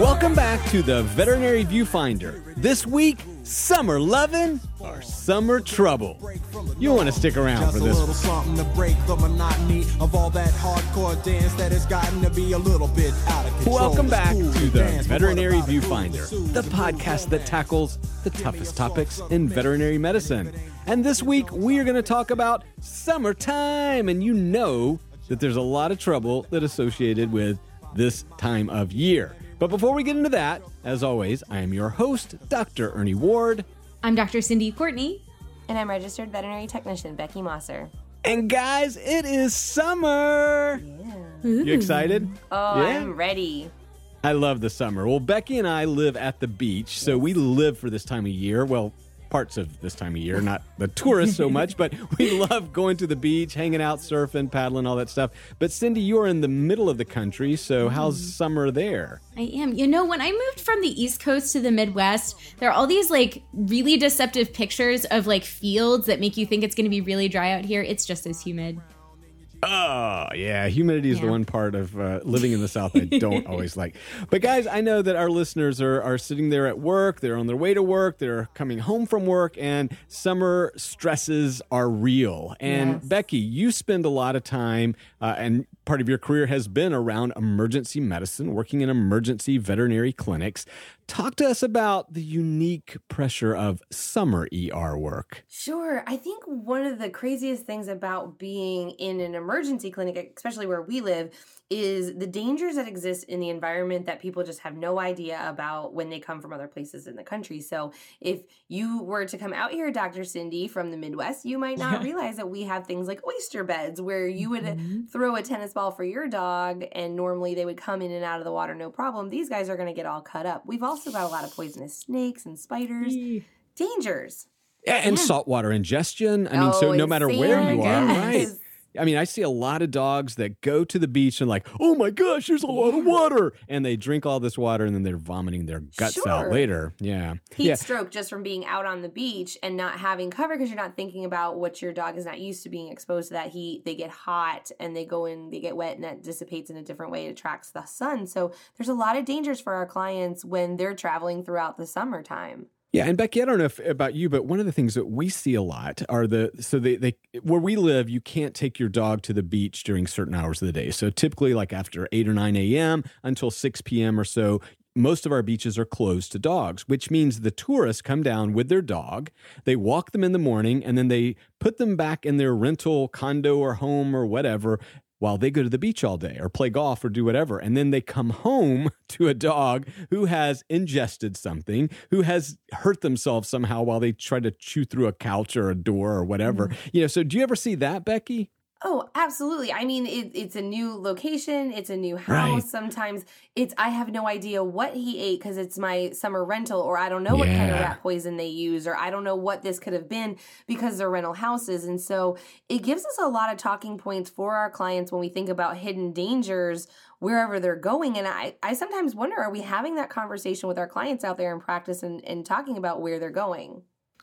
Welcome back to the Veterinary Viewfinder. This week, summer lovin' or summer trouble. You want to stick around Just for a this. little something to break the monotony of all that hardcore dance that has gotten to be a little bit out of control. Welcome back to the dance, but what Veterinary about a groove Viewfinder, the podcast that tackles the toughest topics in veterinary medicine. And this week, we are going to talk about summertime. And you know that there's a lot of trouble that associated with this time of year. But before we get into that, as always, I am your host, Dr. Ernie Ward. I'm Dr. Cindy Courtney. And I'm registered veterinary technician Becky Mosser. And guys, it is summer. You excited? Oh, Yeah? I'm ready. I love the summer. Well, Becky and I live at the beach, so we live for this time of year. Well, parts of this time of year, not the tourists so much, but we love going to the beach, hanging out, surfing, paddling, all that stuff. But Cindy, you are in the middle of the country, so mm-hmm. how's summer there? I am. You know, when I moved from the East Coast to the Midwest, there are all these like really deceptive pictures of like fields that make you think it's going to be really dry out here. It's just as humid. Oh, yeah. Humidity is the one part of uh, living in the South I don't always like. But, guys, I know that our listeners are, are sitting there at work. They're on their way to work. They're coming home from work, and summer stresses are real. And, Yes. Becky, you spend a lot of time, uh, and part of your career has been around emergency medicine, working in emergency veterinary clinics. Talk to us about the unique pressure of summer ER work. Sure. I think one of the craziest things about being in an emergency clinic, especially where we live, is the dangers that exist in the environment that people just have no idea about when they come from other places in the country. So, if you were to come out here, Dr. Cindy, from the Midwest, you might not realize that we have things like oyster beds where you would throw a tennis ball for your dog and normally they would come in and out of the water no problem. These guys are going to get all cut up. We've also got a lot of poisonous snakes and spiders. Dangers. Yeah, and saltwater ingestion. I mean, so Oh, no matter where you are, right? I mean, I see a lot of dogs that go to the beach and like, oh my gosh, there's a lot of water, and they drink all this water and then they're vomiting their guts out later. Yeah, heat yeah, stroke just from being out on the beach and not having cover because you're not thinking about what your dog is not used to being exposed to that heat. They get hot and they go in, they get wet, and that dissipates in a different way. It attracts the sun. So there's a lot of dangers for our clients when they're traveling throughout the summertime. Yeah. And Becky, I don't know if, about you, but one of the things that we see a lot are the so they they where we live, you can't take your dog to the beach during certain hours of the day. So typically, like after eight or nine a.m. until six p.m. or so, most of our beaches are closed to dogs, which means the tourists come down with their dog. They walk them in the morning and then they put them back in their rental condo or home or whatever while they go to the beach all day or play golf or do whatever. And then they come home to a dog who has ingested something, who has hurt themselves somehow while they try to chew through a couch or a door or whatever. Mm-hmm. You know, so do you ever see that, Becky? Oh, absolutely. I mean, it, it's a new location, it's a new house. Right. Sometimes it's, I have no idea what he ate because it's my summer rental, or I don't know what kind of rat poison they use, or I don't know what this could have been because they're rental houses. And so it gives us a lot of talking points for our clients when we think about hidden dangers wherever they're going. And I, I sometimes wonder are we having that conversation with our clients out there in practice and, and talking about where they're going?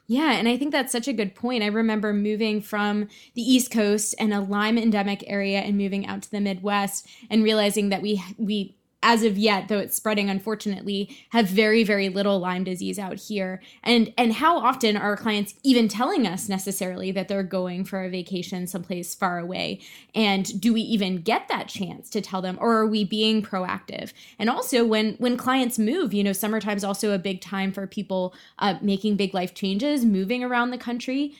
Yeah, and I think that's such a good point. I remember moving from the East Coast and a Lyme endemic area and moving out to the Midwest and realizing that we we as of yet, though it's spreading unfortunately, have very very little Lyme disease out here. And and how often are clients even telling us necessarily that they're going for a vacation someplace far away? And do we even get that chance to tell them or are we being proactive? And also when when clients move, you know, summertime's also a big time for people uh, making big life changes, moving around the country.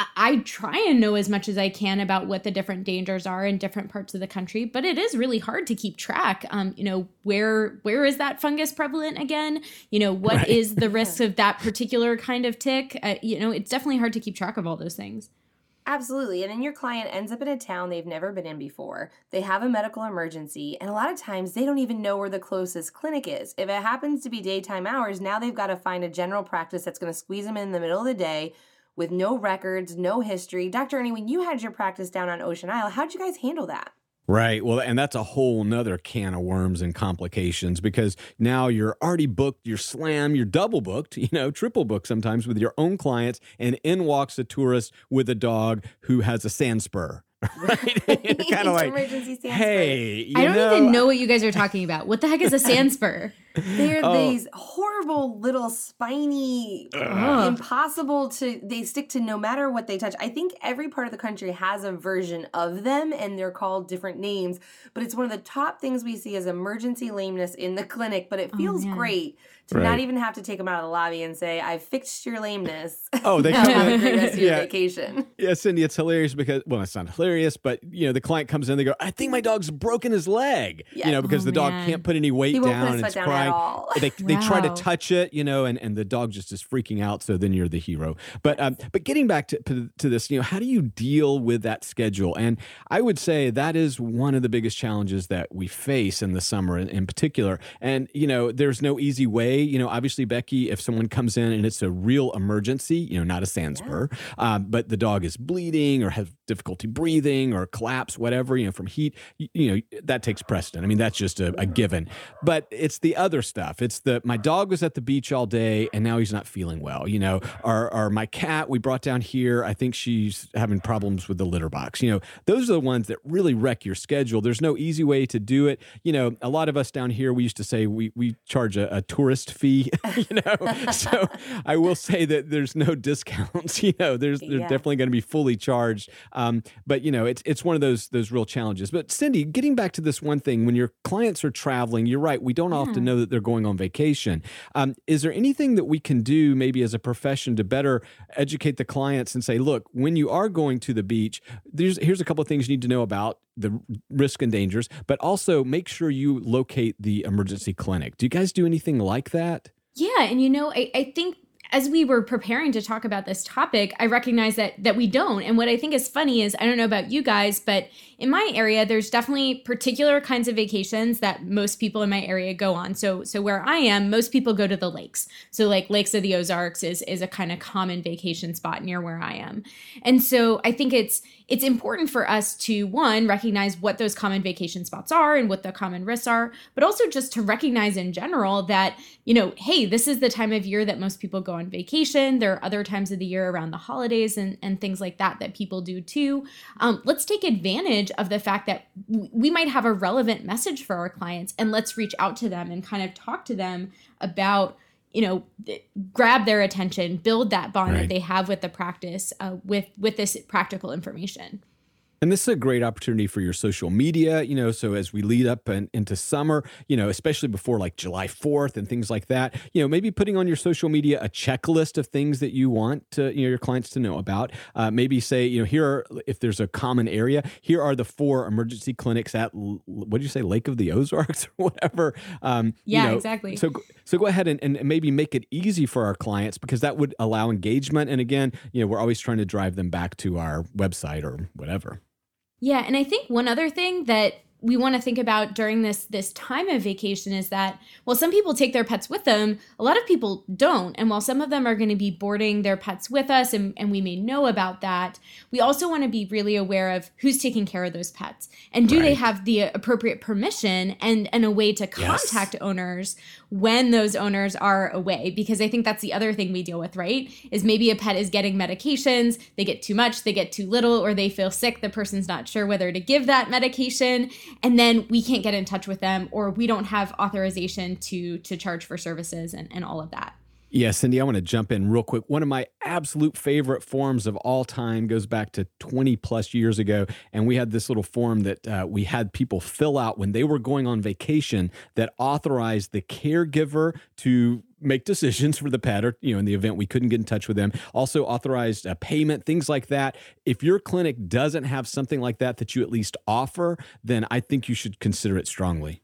I, I try and know as much as I can about what the different dangers are in different parts of the country, but it is really hard to keep track. Um, you know, where where is that fungus prevalent again? You know, what is Right. the risk of that particular kind of tick? Uh, you know, it's definitely hard to keep track of all those things. Absolutely. And then your client ends up in a town they've never been in before. They have a medical emergency, and a lot of times they don't even know where the closest clinic is. If it happens to be daytime hours, now they've got to find a general practice that's going to squeeze them in the middle of the day with no records, no history. Dr. Ernie, when you had your practice down on Ocean Isle, how'd you guys handle that? Right. Well, and that's a whole nother can of worms and complications because now you're already booked, you're slammed, you're double booked, you know, triple booked sometimes with your own clients, and in walks a tourist with a dog who has a sand spur. Right? You're kind of like, Emergency sand spur. hey, you I don't know, even know what you guys are talking about. What the heck is a sand spur? They're Oh. these horrible little spiny, Ugh. impossible to. They stick to no matter what they touch. I think every part of the country has a version of them, and they're called different names. But it's one of the top things we see as emergency lameness in the clinic. But it Oh, feels man. great to Right. not even have to take them out of the lobby and say, "I've fixed your lameness." Oh, they come have in- great your yeah. vacation. Yeah, Cindy, it's hilarious because well, it's not hilarious, but you know, the client comes in, they go, "I think my dog's broken his leg," Yeah. you know, because Oh, the dog can't put any weight He won't down put and his it's foot down at crying. all. They they try to touch it, you know, and and the dog just is freaking out. So then you're the hero. But um, but getting back to to this, you know, how do you deal with that schedule? And I would say that is one of the biggest challenges that we face in the summer, in, in particular. And you know, there's no easy way. You know, obviously, Becky, if someone comes in and it's a real emergency, you know, not a sand spur, um, but the dog is bleeding or has difficulty breathing or collapse, whatever, you know, from heat, you, you know, that takes precedent. I mean, that's just a, a given. But it's the other stuff. It's the my dog was at the beach all day and now he's not feeling well. You know, or, or my cat we brought down here. I think she's having problems with the litter box. You know, those are the ones that really wreck your schedule. There's no easy way to do it. You know, a lot of us down here we used to say we we charge a, a tourist fee. You know, so I will say that there's no discounts. You know, there's there's Yeah. definitely going to be fully charged. Um, but you know, it's it's one of those those real challenges. But Cindy, getting back to this one thing, when your clients are traveling, you're right. We don't often know that they're going on vacation. Um, is there anything that we can do, maybe as a profession, to better educate the clients and say, look, when you are going to the beach, there's here's a couple of things you need to know about the risk and dangers, but also make sure you locate the emergency clinic. Do you guys do anything like that? Yeah, and you know, I, I think as we were preparing to talk about this topic, I recognize that that we don't. And what I think is funny is I don't know about you guys, but in my area, there's definitely particular kinds of vacations that most people in my area go on. So so where I am, most people go to the lakes. So like Lakes of the Ozarks is is a kind of common vacation spot near where I am. And so I think it's it's important for us to one recognize what those common vacation spots are and what the common risks are, but also just to recognize in general that, you know, hey, this is the time of year that most people go on vacation. There are other times of the year around the holidays and, and things like that that people do too. Um, let's take advantage of the fact that w- we might have a relevant message for our clients and let's reach out to them and kind of talk to them about you know grab their attention build that bond Right. that they have with the practice uh, with with this practical information And this is a great opportunity for your social media, you know. So as we lead up and into summer, you know, especially before like July 4th and things like that, you know, maybe putting on your social media a checklist of things that you want to, you know, your clients to know about. Uh, maybe say, you know, here are, if there's a common area, here are the four emergency clinics at, what did you say, Lake of the Ozarks or whatever. Um, you Yeah, know, exactly. So, so go ahead and, and maybe make it easy for our clients because that would allow engagement. And again, you know, we're always trying to drive them back to our website or whatever. Yeah, and I think one other thing that we want to think about during this this time of vacation is that while some people take their pets with them, a lot of people don't. And while some of them are going to be boarding their pets with us and, and we may know about that, we also want to be really aware of who's taking care of those pets. And do they have the appropriate permission and, and a way to Yes. contact owners when those owners are away? Because I think that's the other thing we deal with, right? Is maybe a pet is getting medications, they get too much, they get too little, or they feel sick, the person's not sure whether to give that medication and then we can't get in touch with them or we don't have authorization to to charge for services and, and all of that Yeah, Cindy, I want to jump in real quick. One of my absolute favorite forms of all time goes back to 20 plus years ago. And we had this little form that uh, we had people fill out when they were going on vacation that authorized the caregiver to make decisions for the pet or you know in the event we couldn't get in touch with them also authorized a payment things like that if your clinic doesn't have something like that that you at least offer then i think you should consider it strongly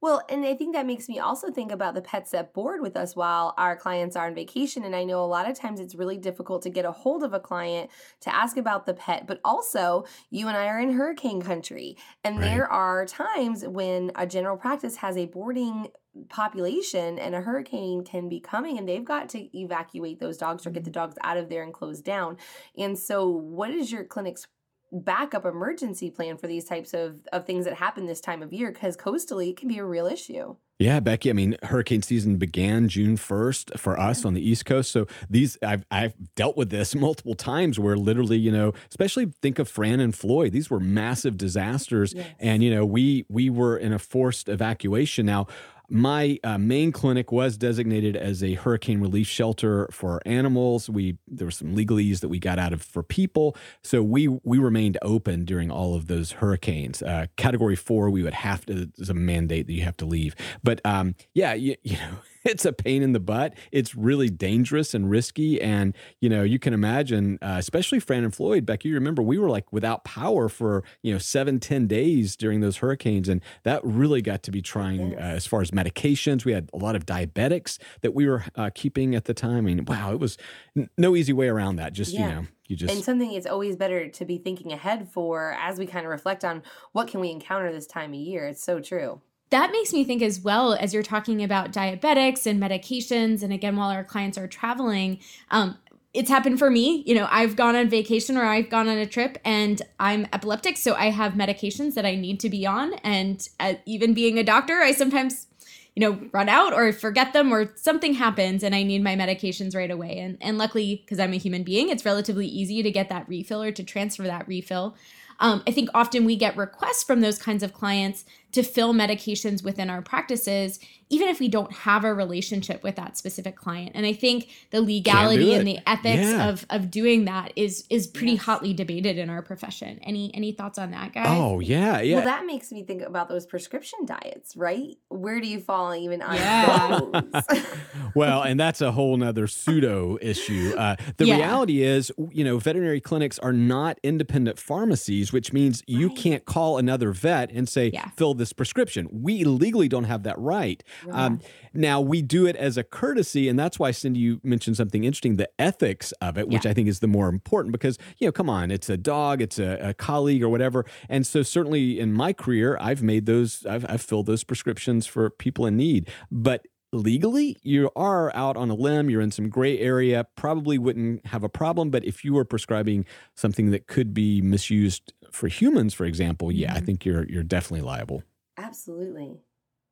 Well, and I think that makes me also think about the pets that board with us while our clients are on vacation. And I know a lot of times it's really difficult to get a hold of a client to ask about the pet, but also you and I are in hurricane country. And Right. there are times when a general practice has a boarding population and a hurricane can be coming and they've got to evacuate those dogs or get the mm-hmm. dogs out of there and close down. And so, what is your clinic's backup emergency plan for these types of, of things that happen this time of year because coastally it can be a real issue Yeah, Becky. I mean, hurricane season began June first for us on the mm-hmm. East Coast. So these, I've I've dealt with this multiple times, where literally, you know, especially think of Fran and Floyd. These were massive disasters, Yes. and you know, we we were in a forced evacuation. Now, my uh, main clinic was designated as a hurricane relief shelter for animals. We there were some legalese that we got out of for people, so we we remained open during all of those hurricanes. Uh, category four, we would have to. There's a mandate that you have to leave, but um, yeah, you, you know it's a pain in the butt. It's really dangerous and risky. And, you know, you can imagine, uh, especially Fran and Floyd, Becky, you remember we were like without power for, you know, seven, ten days during those hurricanes. And that really got to be trying uh, as far as medications. We had a lot of diabetics that we were uh, keeping at the time. I mean, wow, it was n- no easy way around that. Just, yeah. you know, you just and something it's always better to be thinking ahead for as we kind of reflect on what can we encounter this time of year it's so true that makes me think as well as you're talking about diabetics and medications and again while our clients are traveling um, it's happened for me. You know i've gone on vacation or i've gone on a trip and i'm epileptic so i have medications that i need to be on. And uh, even being a doctor i sometimes you know run out or forget them or something happens and i need my medications right away. And and luckily because i'm a human being it's relatively easy to get that refill or to transfer that refill. Um, I think often we get requests from those kinds of clients to fill medications within our practices, even if we don't have a relationship with that specific client. And I think the legality and the ethics yeah. of of doing that is is pretty yes. hotly debated in our profession. Any any thoughts on that, guys? Oh yeah, yeah. Well, that makes me think about those prescription diets, right? Where do you fall even on yeah. those? well, and that's a whole nother pseudo issue. Uh, the yeah. reality is, you know, veterinary clinics are not independent pharmacies, which means you right. can't call another vet and say, yeah. fill this prescription. We legally don't have that right. Yeah. Um, now, we do it as a courtesy, and that's why, Cindy, you mentioned something interesting the ethics of it, which yeah. I think is the more important because, you know, come on, it's a dog, it's a, a colleague or whatever. And so, certainly in my career, I've made those, I've, I've filled those prescriptions for people in need. But legally you are out on a limb you're in some gray area probably wouldn't have a problem but if you were prescribing something that could be misused for humans for example yeah mm-hmm. i think you're you're definitely liable Absolutely.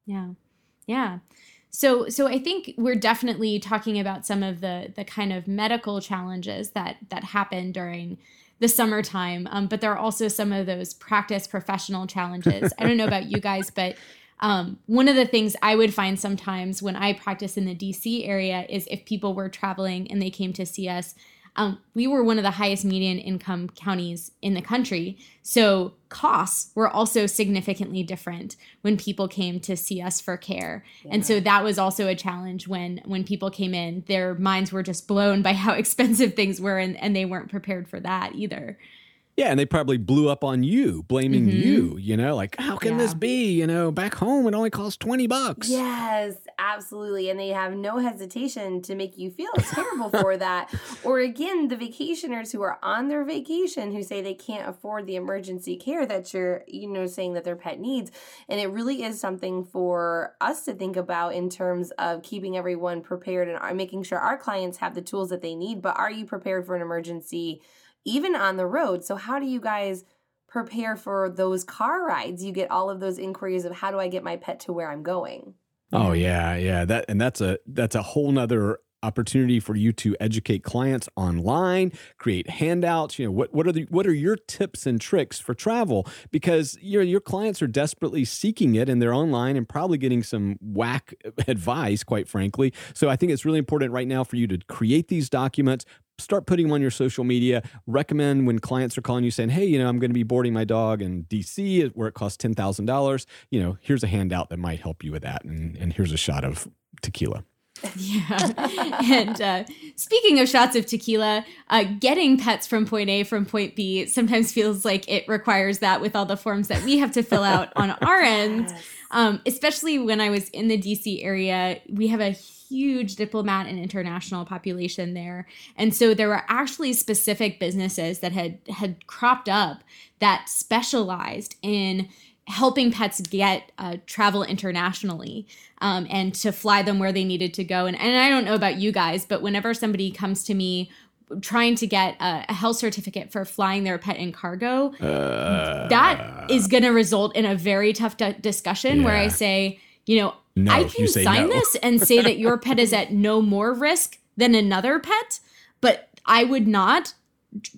Yeah. Yeah. So so I think we're definitely talking about some of the the kind of medical challenges that that happen during the summertime. Um, but there are also some of those practice professional challenges. I don't know about you guys, but um, one of the things I would find sometimes when I practice in the DC area is if people were traveling and they came to see us, um, we were one of the highest median income counties in the country. So costs were also significantly different when people came to see us for care. Yeah. And so that was also a challenge when when people came in, their minds were just blown by how expensive things were and, and they weren't prepared for that either. Yeah, and they probably blew up on you, blaming mm-hmm. you, you know, like, how can yeah. this be? You know, back home it only costs 20 bucks. Yes, absolutely. And they have no hesitation to make you feel terrible for that. Or again, the vacationers who are on their vacation who say they can't afford the emergency care that you're, you know, saying that their pet needs. And it really is something for us to think about in terms of keeping everyone prepared and making sure our clients have the tools that they need. But are you prepared for an emergency? Even on the road. So, how do you guys prepare for those car rides? You get all of those inquiries of how do I get my pet to where I'm going? Oh yeah, yeah. That and that's a that's a whole nother opportunity for you to educate clients online, create handouts. You know, what what are the what are your tips and tricks for travel? Because your your clients are desperately seeking it and they're online and probably getting some whack advice, quite frankly. So I think it's really important right now for you to create these documents, start putting them on your social media. Recommend when clients are calling you saying, "Hey, you know, I'm going to be boarding my dog in DC where it costs ten thousand dollars. You know, here's a handout that might help you with that, and and here's a shot of tequila." Yeah. and uh, speaking of shots of tequila, uh, getting pets from point A from point B sometimes feels like it requires that with all the forms that we have to fill out on our end. Yes. Um, especially when I was in the DC area, we have a huge diplomat and international population there. And so there were actually specific businesses that had had cropped up that specialized in helping pets get uh, travel internationally um, and to fly them where they needed to go. And, and I don't know about you guys, but whenever somebody comes to me trying to get a, a health certificate for flying their pet in cargo, uh, that is going to result in a very tough d- discussion yeah. where I say, you know, no, I can sign no. this and say that your pet is at no more risk than another pet, but I would not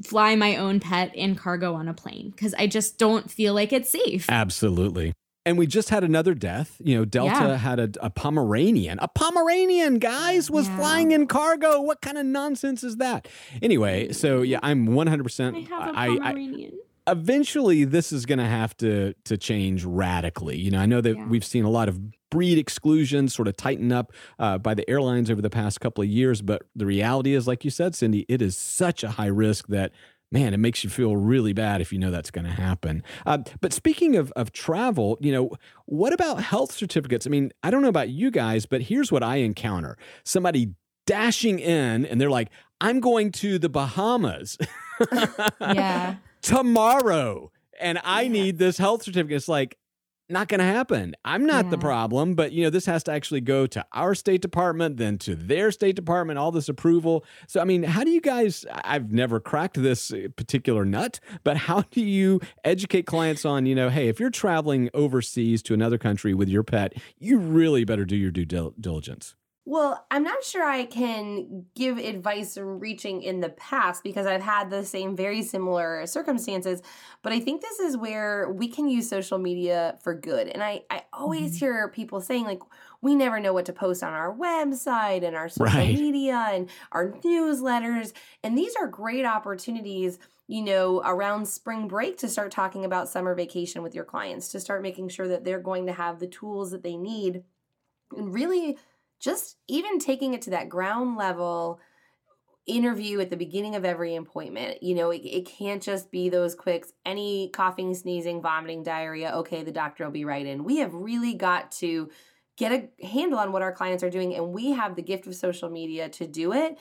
fly my own pet in cargo on a plane because I just don't feel like it's safe. Absolutely. And we just had another death. You know, Delta Yeah. had a, a Pomeranian. A Pomeranian, guys, was Yeah. flying in cargo. What kind of nonsense is that? Anyway, so yeah, I'm 100%. I have a I- I- Pomeranian. Eventually this is going to have to to change radically. You know, I know that Yeah. we've seen a lot of breed exclusions sort of tighten up uh, by the airlines over the past couple of years, but the reality is, like you said, Cindy, it is such a high risk that. Man, it makes you feel really bad if you know that's going to happen. Uh, but speaking of, of travel, you know, what about health certificates? I mean, I don't know about you guys, but here's what I encounter somebody dashing in and they're like, I'm going to the Bahamas. Yeah. Tomorrow and I need this health certificate. It's like, not going to happen. I'm not the problem, but you know, this has to actually go to our State Department, then to their State Department, all this approval. So, I mean, how do you guys? I've never cracked this uh, particular nut, but how do you educate clients on, you know, hey, if you're traveling overseas to another country with your pet, you really better do your due diligence. Well, I'm not sure I can give advice reaching in the past because I've had the same very similar circumstances, but I think this is where we can use social media for good. And I, I always Mm-hmm. hear people saying, like, we never know what to post on our website and our social Right. media and our newsletters. And these are great opportunities you know, around spring break to start talking about summer vacation with your clients, to start making sure that they're going to have the tools that they need. And really, just even taking it to that ground level interview at the beginning of every appointment. You know, it, it can't just be those quicks, any coughing, sneezing, vomiting, diarrhea. Okay, the doctor will be right in. We have really got to get a handle on what our clients are doing, and we have the gift of social media to do it.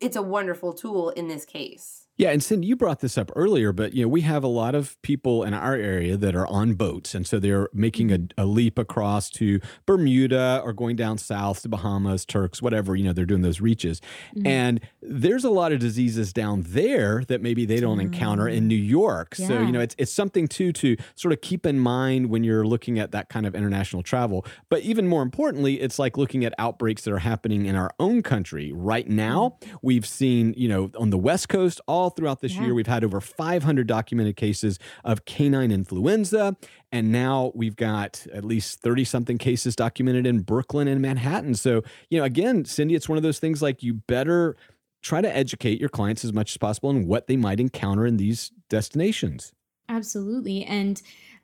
It's a wonderful tool in this case. Yeah, and Cindy, you brought this up earlier, but you know we have a lot of people in our area that are on boats, and so they're making a, mm-hmm. a leap across to Bermuda or going down south to Bahamas, Turks, whatever. You know, they're doing those reaches, mm-hmm. and there's a lot of diseases down there that maybe they don't encounter in New mm-hmm. York. So you know, it's it's something too to sort of keep in mind when you're looking at that kind of international travel. But even more importantly, it's like looking at outbreaks that are happening in our own country right now. We've seen, you know, on the West Coast all throughout this Yeah. year, we've had over 500 documented cases of canine influenza. And now we've got at least 30 something cases documented in Brooklyn and Manhattan. So, you know, again, Cindy, it's one of those things like you better try to educate your clients as much as possible on what they might encounter in these destinations. Absolutely. And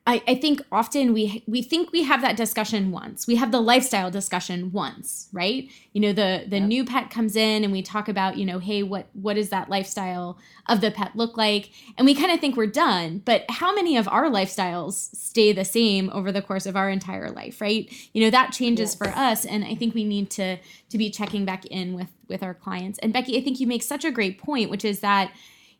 I, I think often we we think we have that discussion once. We have the lifestyle discussion once, right? You know, the the Yep. new pet comes in and we talk about, you know, hey, what what does that lifestyle of the pet look like? And we kind of think we're done. But how many of our lifestyles stay the same over the course of our entire life, right? You know, that changes for us. And I think we need to to be checking back in with with our clients. And Becky, I think you make such a great point, which is that,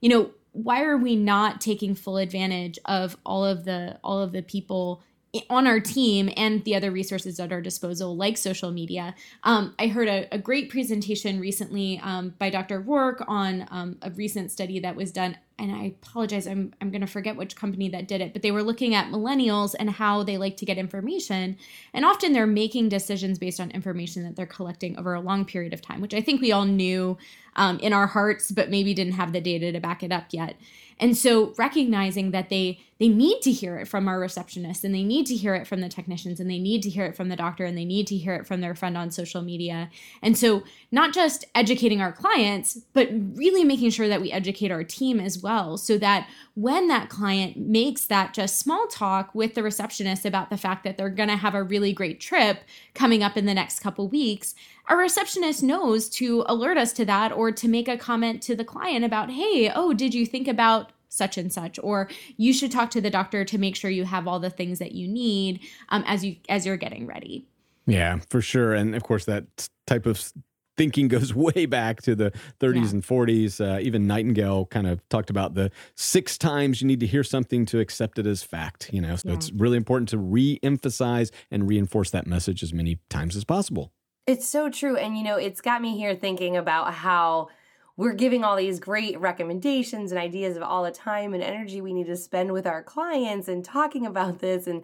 you know, why are we not taking full advantage of all of the all of the people on our team and the other resources at our disposal like social media um, i heard a, a great presentation recently um, by dr rourke on um, a recent study that was done and i apologize i'm, I'm going to forget which company that did it but they were looking at millennials and how they like to get information and often they're making decisions based on information that they're collecting over a long period of time which i think we all knew um, in our hearts, but maybe didn't have the data to back it up yet. And so recognizing that they they need to hear it from our receptionist and they need to hear it from the technicians and they need to hear it from the doctor and they need to hear it from their friend on social media. And so not just educating our clients, but really making sure that we educate our team as well so that when that client makes that just small talk with the receptionist about the fact that they're going to have a really great trip coming up in the next couple weeks, our receptionist knows to alert us to that or to make a comment to the client about, hey, oh, did you think about such and such or you should talk to the doctor to make sure you have all the things that you need um, as you as you're getting ready Yeah, for sure. And of course, that type of thinking goes way back to the 30s Yeah. and 40s. Uh, even Nightingale kind of talked about the six times you need to hear something to accept it as fact. You know, so Yeah. it's really important to re-emphasize and reinforce that message as many times as possible. It's so true. And, you know, it's got me here thinking about how we're giving all these great recommendations and ideas of all the time and energy we need to spend with our clients and talking about this and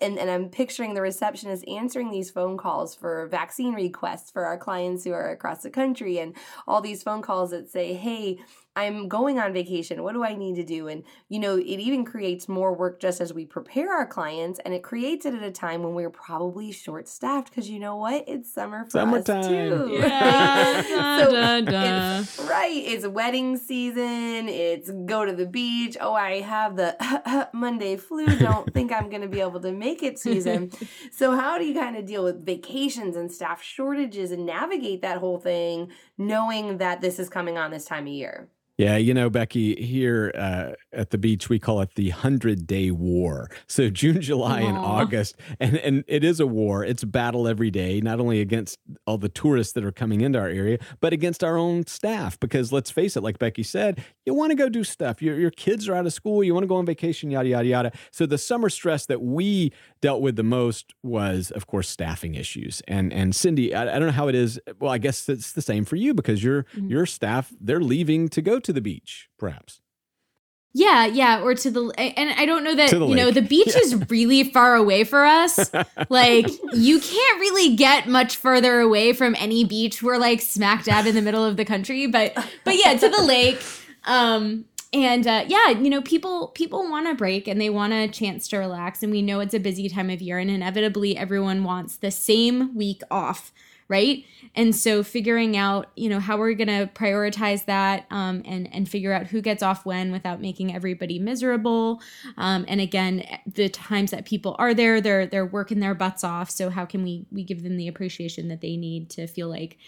and, and I'm picturing the receptionist answering these phone calls for vaccine requests for our clients who are across the country and all these phone calls that say, hey, I'm going on vacation. What do I need to do? And, you know, it even creates more work just as we prepare our clients. And it creates it at a time when we're probably short staffed because you know what? It's summer for Summertime. us too. Yeah. So Da, da. It's, right. It's wedding season. It's go to the beach. Oh, I have the Monday flu. Don't think I'm going to be able to make it season. so, how do you kind of deal with vacations and staff shortages and navigate that whole thing knowing that this is coming on this time of year? Yeah, you know, Becky, here uh, at the beach, we call it the 100 day war. So June, July, and August. And, and it is a war. It's a battle every day, not only against all the tourists that are coming into our area, but against our own staff. Because let's face it, like Becky said, you want to go do stuff. Your, your kids are out of school, you want to go on vacation, yada, yada, yada. So the summer stress that we dealt with the most was, of course, staffing issues. And and Cindy, I, I don't know how it is. Well, I guess it's the same for you because your Mhm. your staff, they're leaving to go to the beach, perhaps. Yeah, yeah, or to the and I don't know that you know the beach Yeah. is really far away for us. like you can't really get much further away from any beach. We're like smack dab in the middle of the country, but but yeah, to the lake. Um and uh, yeah, you know, people people want a break and they want a chance to relax, and we know it's a busy time of year, and inevitably everyone wants the same week off, right? And so figuring out, you know, how we're gonna prioritize that, um, and and figure out who gets off when without making everybody miserable. Um, and again, the times that people are there, they're they're working their butts off. So how can we we give them the appreciation that they need to feel like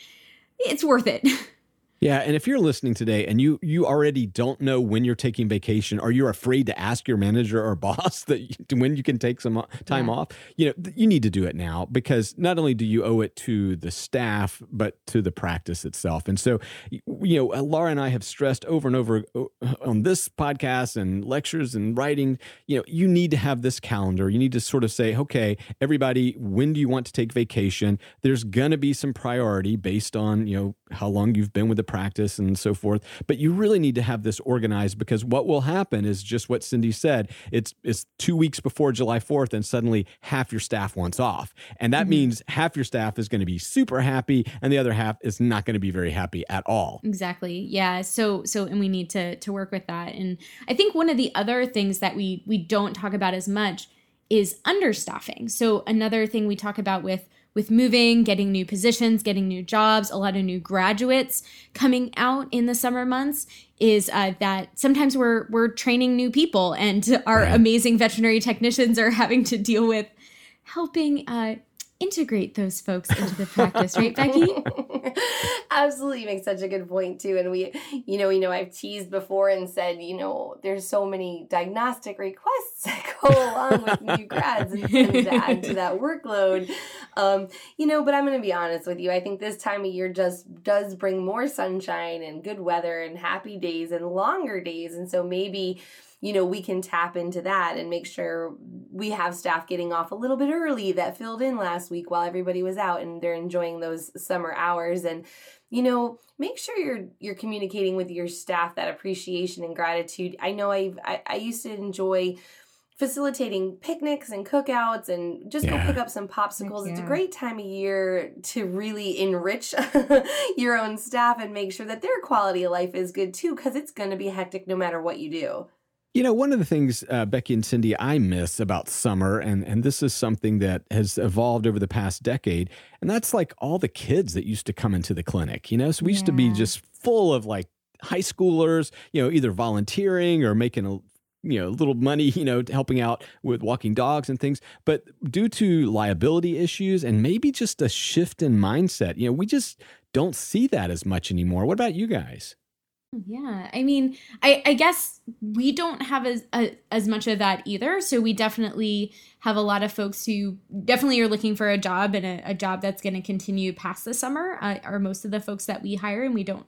it's worth it? Yeah, and if you're listening today and you you already don't know when you're taking vacation, or you're afraid to ask your manager or boss that you, when you can take some time Yeah. off, you know you need to do it now because not only do you owe it to the staff but to the practice itself. And so, you know, uh, Laura and I have stressed over and over uh, on this podcast and lectures and writing. You know, you need to have this calendar. You need to sort of say, okay, everybody, when do you want to take vacation? There's going to be some priority based on you know how long you've been with the practice and so forth. But you really need to have this organized because what will happen is just what Cindy said. It's it's two weeks before July 4th, and suddenly half your staff wants off. And that Mhm. means half your staff is going to be super happy and the other half is not going to be very happy at all. Exactly. Yeah. So so and we need to to work with that. And I think one of the other things that we we don't talk about as much is understaffing. So another thing we talk about with with moving, getting new positions, getting new jobs, a lot of new graduates coming out in the summer months is uh, that sometimes we're we're training new people, and our Right. amazing veterinary technicians are having to deal with helping uh, integrate those folks into the practice, right, Becky? Absolutely, you make such a good point too. And we, you know, we know I've teased before and said, you know, there's so many diagnostic requests that go along with new grads and things to add to that workload. Um, you know, but I'm going to be honest with you. I think this time of year just does bring more sunshine and good weather and happy days and longer days. And so maybe you know, we can tap into that and make sure we have staff getting off a little bit early that filled in last week while everybody was out and they're enjoying those summer hours. And you know make sure you're you're communicating with your staff that appreciation and gratitude. I know I've, i i used to enjoy facilitating picnics and cookouts and just Yeah. go pick up some popsicles. It's a great time of year to really enrich your own staff and make sure that their quality of life is good too because it's going to be hectic no matter what you do You know, one of the things, uh, Becky and Cindy, I miss about summer, and, and this is something that has evolved over the past decade, and that's like all the kids that used to come into the clinic, you know? So we used to be just full of like high schoolers, you know, either volunteering or making a you know little money you know helping out with walking dogs and things. But due to liability issues and maybe just a shift in mindset you know we just don't see that as much anymore. What about you guys Yeah, I mean, I, I guess we don't have as a, as much of that either. So we definitely have a lot of folks who definitely are looking for a job and a, a job that's going to continue past the summer. Uh, are most of the folks that we hire, and we don't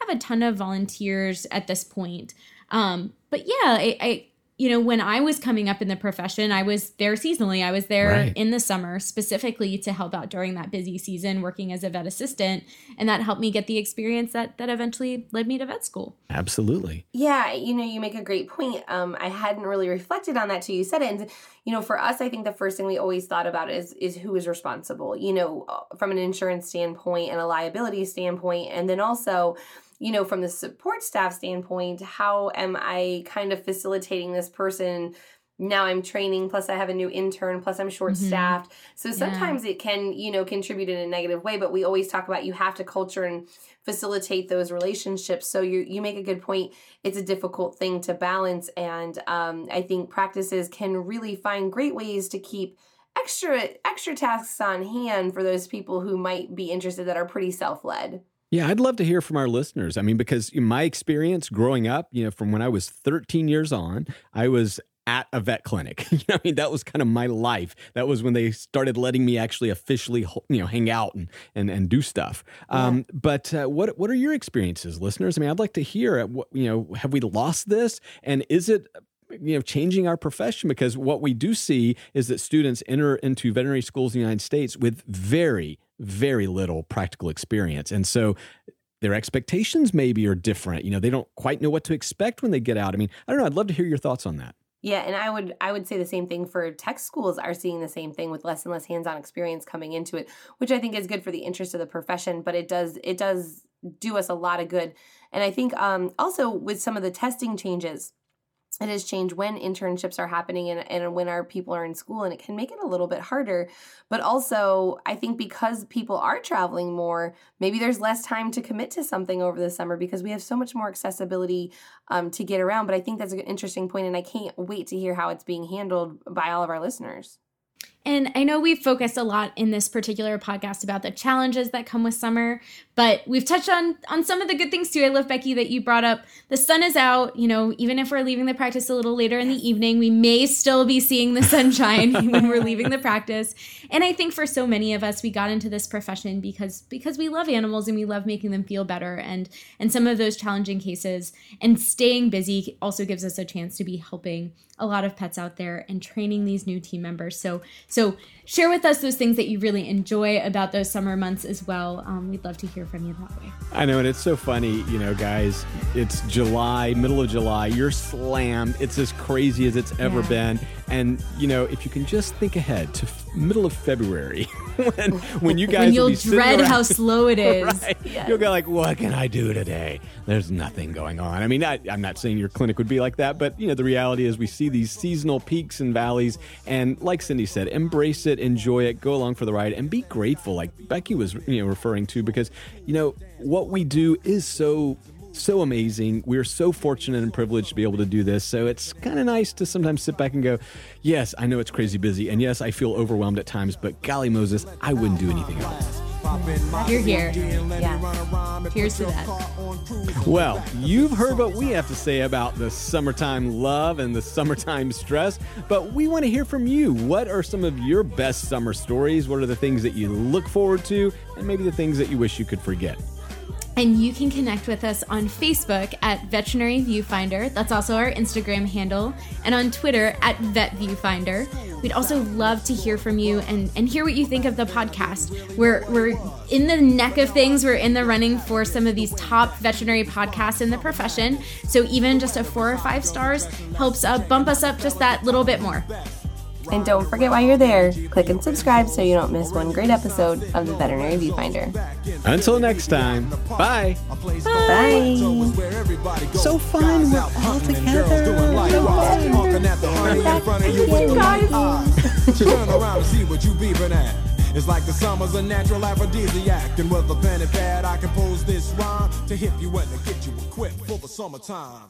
have a ton of volunteers at this point. Um, but yeah, I, I you know when I was coming up in the profession, I was there seasonally. I was there Right. in the summer specifically to help out during that busy season, working as a vet assistant, and that helped me get the experience that that eventually led me to vet school. absolutely Yeah, you know, you make a great point. Um, I hadn't really reflected on that till you said it. And you know, for us, I think the first thing we always thought about is is who is responsible. You know, uh, from an insurance standpoint and a liability standpoint, and then also, you know, from the support staff standpoint, how am I kind of facilitating this person? Now I'm training, plus I have a new intern, plus I'm short staffed. Mm-hmm. So sometimes yeah. it can, you know, contribute in a negative way, but we always talk about you have to culture and facilitate those relationships. So you you make a good point. It's a difficult thing to balance, and um, I think practices can really find great ways to keep extra extra tasks on hand for those people who might be interested that are pretty self-led. Yeah, I'd love to hear from our listeners. I mean, because in my experience growing up, you know, from when I was 13 years on, I was at a vet clinic. you know, I mean, that was kind of my life. That was when they started letting me actually officially, you know, hang out and and, and do stuff. Yeah. Um, but uh, what what are your experiences, listeners? I mean, I'd like to hear. What you know, have we lost this, and is it you know changing our profession because what we do see is that students enter into veterinary schools in the United States with very very little practical experience. And so their expectations maybe are different. You know they don't quite know what to expect when they get out. I mean i don't know i'd love to hear your thoughts on that. Yeah, and I would I would say the same thing for tech schools are seeing the same thing with less and less hands-on experience coming into it, which I think is good for the interest of the profession, but it does it does do us a lot of good. And I think um, also with some of the testing changes, it has changed when internships are happening and, and when our people are in school and it can make it a little bit harder. But also i think because people are traveling more maybe there's less time to commit to something over the summer because we have so much more accessibility um, to get around. But i think that's an interesting point and i can't wait to hear how it's being handled by all of our listeners and I know we've focused a lot in this particular podcast about the challenges that come with summer, but we've touched on on some of the good things too. I love Becky that you brought up. The sun is out, you know, even if we're leaving the practice a little later in the evening, we may still be seeing the sunshine when we're leaving the practice. And I think for so many of us, we got into this profession because because we love animals and we love making them feel better and and some of those challenging cases and staying busy also gives us a chance to be helping a lot of pets out there and training these new team members. So so share with us those things that you really enjoy about those summer months as well. Um, we'd love to hear from you that way. I know, and it's so funny, you know, guys. It's July, middle of July. You're slammed. It's as crazy as it's ever yeah. been. And you know, if you can just think ahead to f- middle of February, when when you guys when you'll dread around, how slow it is, right? yes. you'll go like, "What can I do today?" There's nothing going on. I mean, I, I'm not saying your clinic would be like that, but you know, the reality is we see these seasonal peaks and valleys, and like Cindy said, embrace it, enjoy it, go along for the ride, and be grateful. Like Becky was, you know, referring to because you know what we do is so so amazing. We're so fortunate and privileged to be able to do this. So it's kind of nice to sometimes sit back and go, yes, I know it's crazy busy. And yes, I feel overwhelmed at times, but golly Moses, I wouldn't do anything else. You're here. Yeah. Cheers to that. Well, you've heard what we have to say about the summertime love and the summertime stress, but we want to hear from you. What are some of your best summer stories? What are the things that you look forward to? And maybe the things that you wish you could forget? And you can connect with us on Facebook at Veterinary Viewfinder. That's also our Instagram handle. And on Twitter at Vet Viewfinder. We'd also love to hear from you and, and hear what you think of the podcast. We're, we're in the neck of things. We're in the running for some of these top veterinary podcasts in the profession. So even just a four or five stars helps uh, bump us up just that little bit more. And don't forget while you're there, click and subscribe so you don't miss one great episode of the Veterinary Viewfinder. Until next time, bye. Bye. bye. So fun. We're all together. So fun. Turn around and see what you beeping at. It's like the summer's a natural aphrodisiac. And with a pen and pad, I compose this rhyme to hit you and to get you equipped for the summertime.